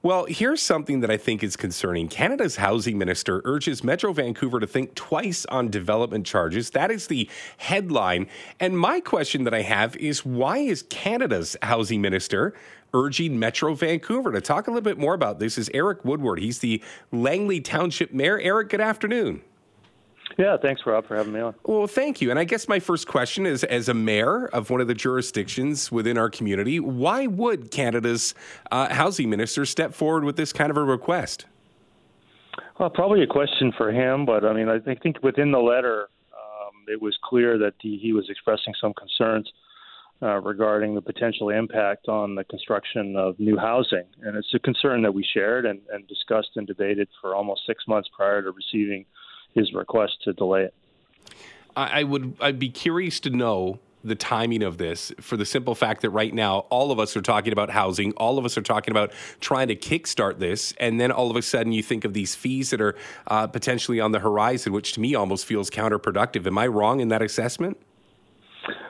Well, here's something that I think is concerning. Canada's housing minister urges Metro Vancouver to think twice on development charges. That is the headline. And my question that I have is why is Canada's housing minister urging Metro Vancouver to talk a little bit more about this is Eric Woodward. He's the Langley Township Mayor. Eric, good afternoon. Yeah, thanks, Rob, for having me on. Well, thank you. And I guess my first question is as a mayor of one of the jurisdictions within our community, why would Canada's uh, housing minister step forward with this kind of a request? Well, probably a question for him, but I mean, I think within the letter, um, it was clear that he, he was expressing some concerns uh, regarding the potential impact on the construction of new housing. And it's a concern that we shared and, and discussed and debated for almost six months prior to receiving his request to delay it. I would I'd be curious to know the timing of this for the simple fact that right now all of us are talking about housing, all of us are talking about trying to kickstart this, and then all of a sudden you think of these fees that are uh, potentially on the horizon, which to me almost feels counterproductive. Am I wrong in that assessment?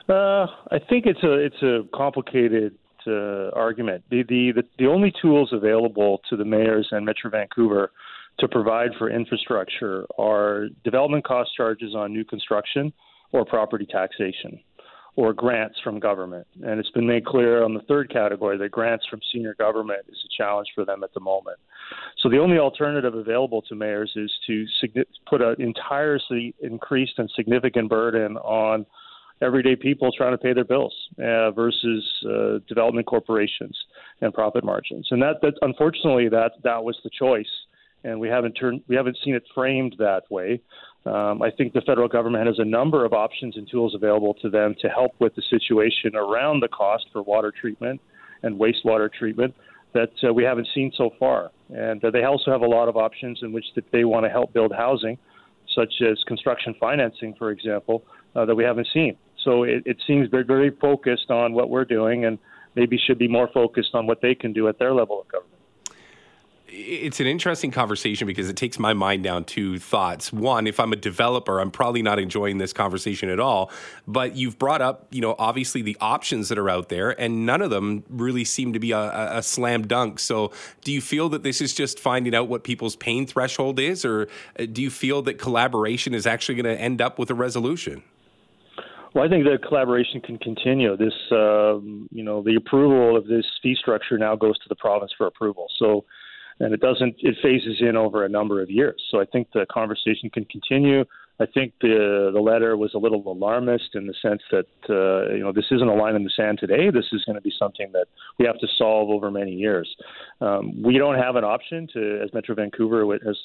Uh, I think it's a it's a complicated uh, argument. The, the the the only tools available to the mayors and Metro Vancouver to provide for infrastructure are development cost charges on new construction or property taxation or grants from government. And it's been made clear on the third category that grants from senior government is a challenge for them at the moment. So the only alternative available to mayors is to put an entirely increased and significant burden on everyday people trying to pay their bills uh, versus uh, development corporations and profit margins. And that, that unfortunately that that was the choice and we haven't turned we haven't seen it framed that way. Um, I think the federal government has a number of options and tools available to them to help with the situation around the cost for water treatment and wastewater treatment that uh, we haven't seen so far. And uh, they also have a lot of options in which that they want to help build housing, such as construction financing, for example, uh, that we haven't seen. So it, it seems they're very focused on what we're doing and maybe should be more focused on what they can do at their level of government it's an interesting conversation because it takes my mind down to thoughts. One, if I'm a developer, I'm probably not enjoying this conversation at all. But you've brought up, you know, obviously the options that are out there, and none of them really seem to be a, a slam dunk. So, do you feel that this is just finding out what people's pain threshold is, or uh, do you feel that collaboration is actually going to end up with a resolution? Well, I think the collaboration can continue. This, um, you know, the approval of this fee structure now goes to the province for approval. So and it doesn't it phases in over a number of years. So I think the conversation can continue. I think the the letter was a little alarmist in the sense that uh, you know this isn't a line in the sand today. This is going to be something that we have to solve over many years. Um, we don't have an option to, as Metro Vancouver has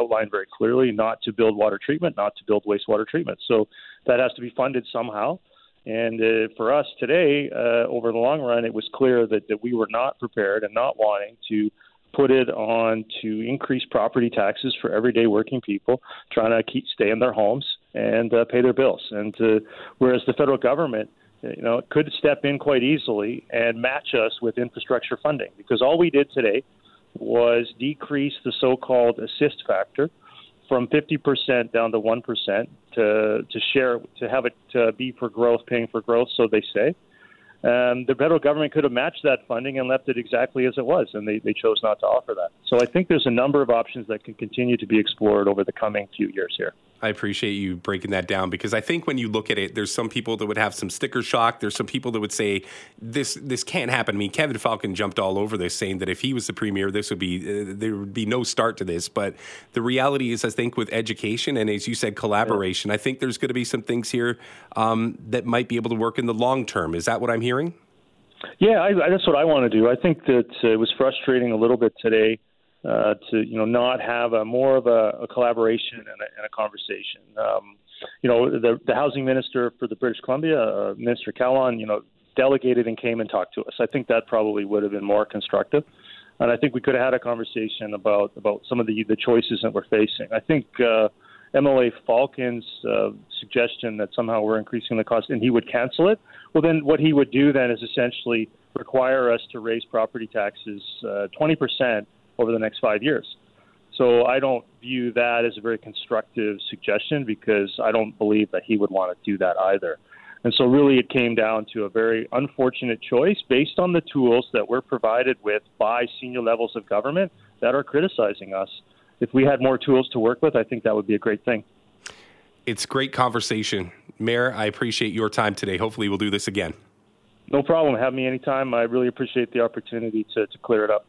outlined very clearly, not to build water treatment, not to build wastewater treatment. So that has to be funded somehow. And uh, for us today, uh, over the long run, it was clear that, that we were not prepared and not wanting to put it on to increase property taxes for everyday working people trying to keep stay in their homes and uh, pay their bills. And uh, whereas the federal government, you know, could step in quite easily and match us with infrastructure funding, because all we did today was decrease the so-called assist factor from 50% down to 1% to to share to have it to be for growth, paying for growth, so they say. Um, the federal government could have matched that funding and left it exactly as it was, and they, they chose not to offer that. So I think there's a number of options that can continue to be explored over the coming few years here. I appreciate you breaking that down because I think when you look at it, there's some people that would have some sticker shock. There's some people that would say this this can't happen. I mean, Kevin Falcon jumped all over this, saying that if he was the premier, this would be uh, there would be no start to this. But the reality is, I think with education and as you said, collaboration. I think there's going to be some things here um, that might be able to work in the long term. Is that what I'm hearing? Yeah, I, that's what I want to do. I think that uh, it was frustrating a little bit today uh, to you know not have a more of a, a collaboration and a, and a conversation. Um, you know, the, the housing minister for the British Columbia, uh, Minister Kahlon, you know, delegated and came and talked to us. I think that probably would have been more constructive, and I think we could have had a conversation about about some of the the choices that we're facing. I think. Uh, MLA Falcon's uh, suggestion that somehow we're increasing the cost and he would cancel it. Well, then what he would do then is essentially require us to raise property taxes uh, 20% over the next five years. So I don't view that as a very constructive suggestion because I don't believe that he would want to do that either. And so, really, it came down to a very unfortunate choice based on the tools that we're provided with by senior levels of government that are criticizing us. If we had more tools to work with, I think that would be a great thing. It's great conversation. Mayor, I appreciate your time today. Hopefully, we'll do this again. No problem. Have me anytime. I really appreciate the opportunity to, to clear it up.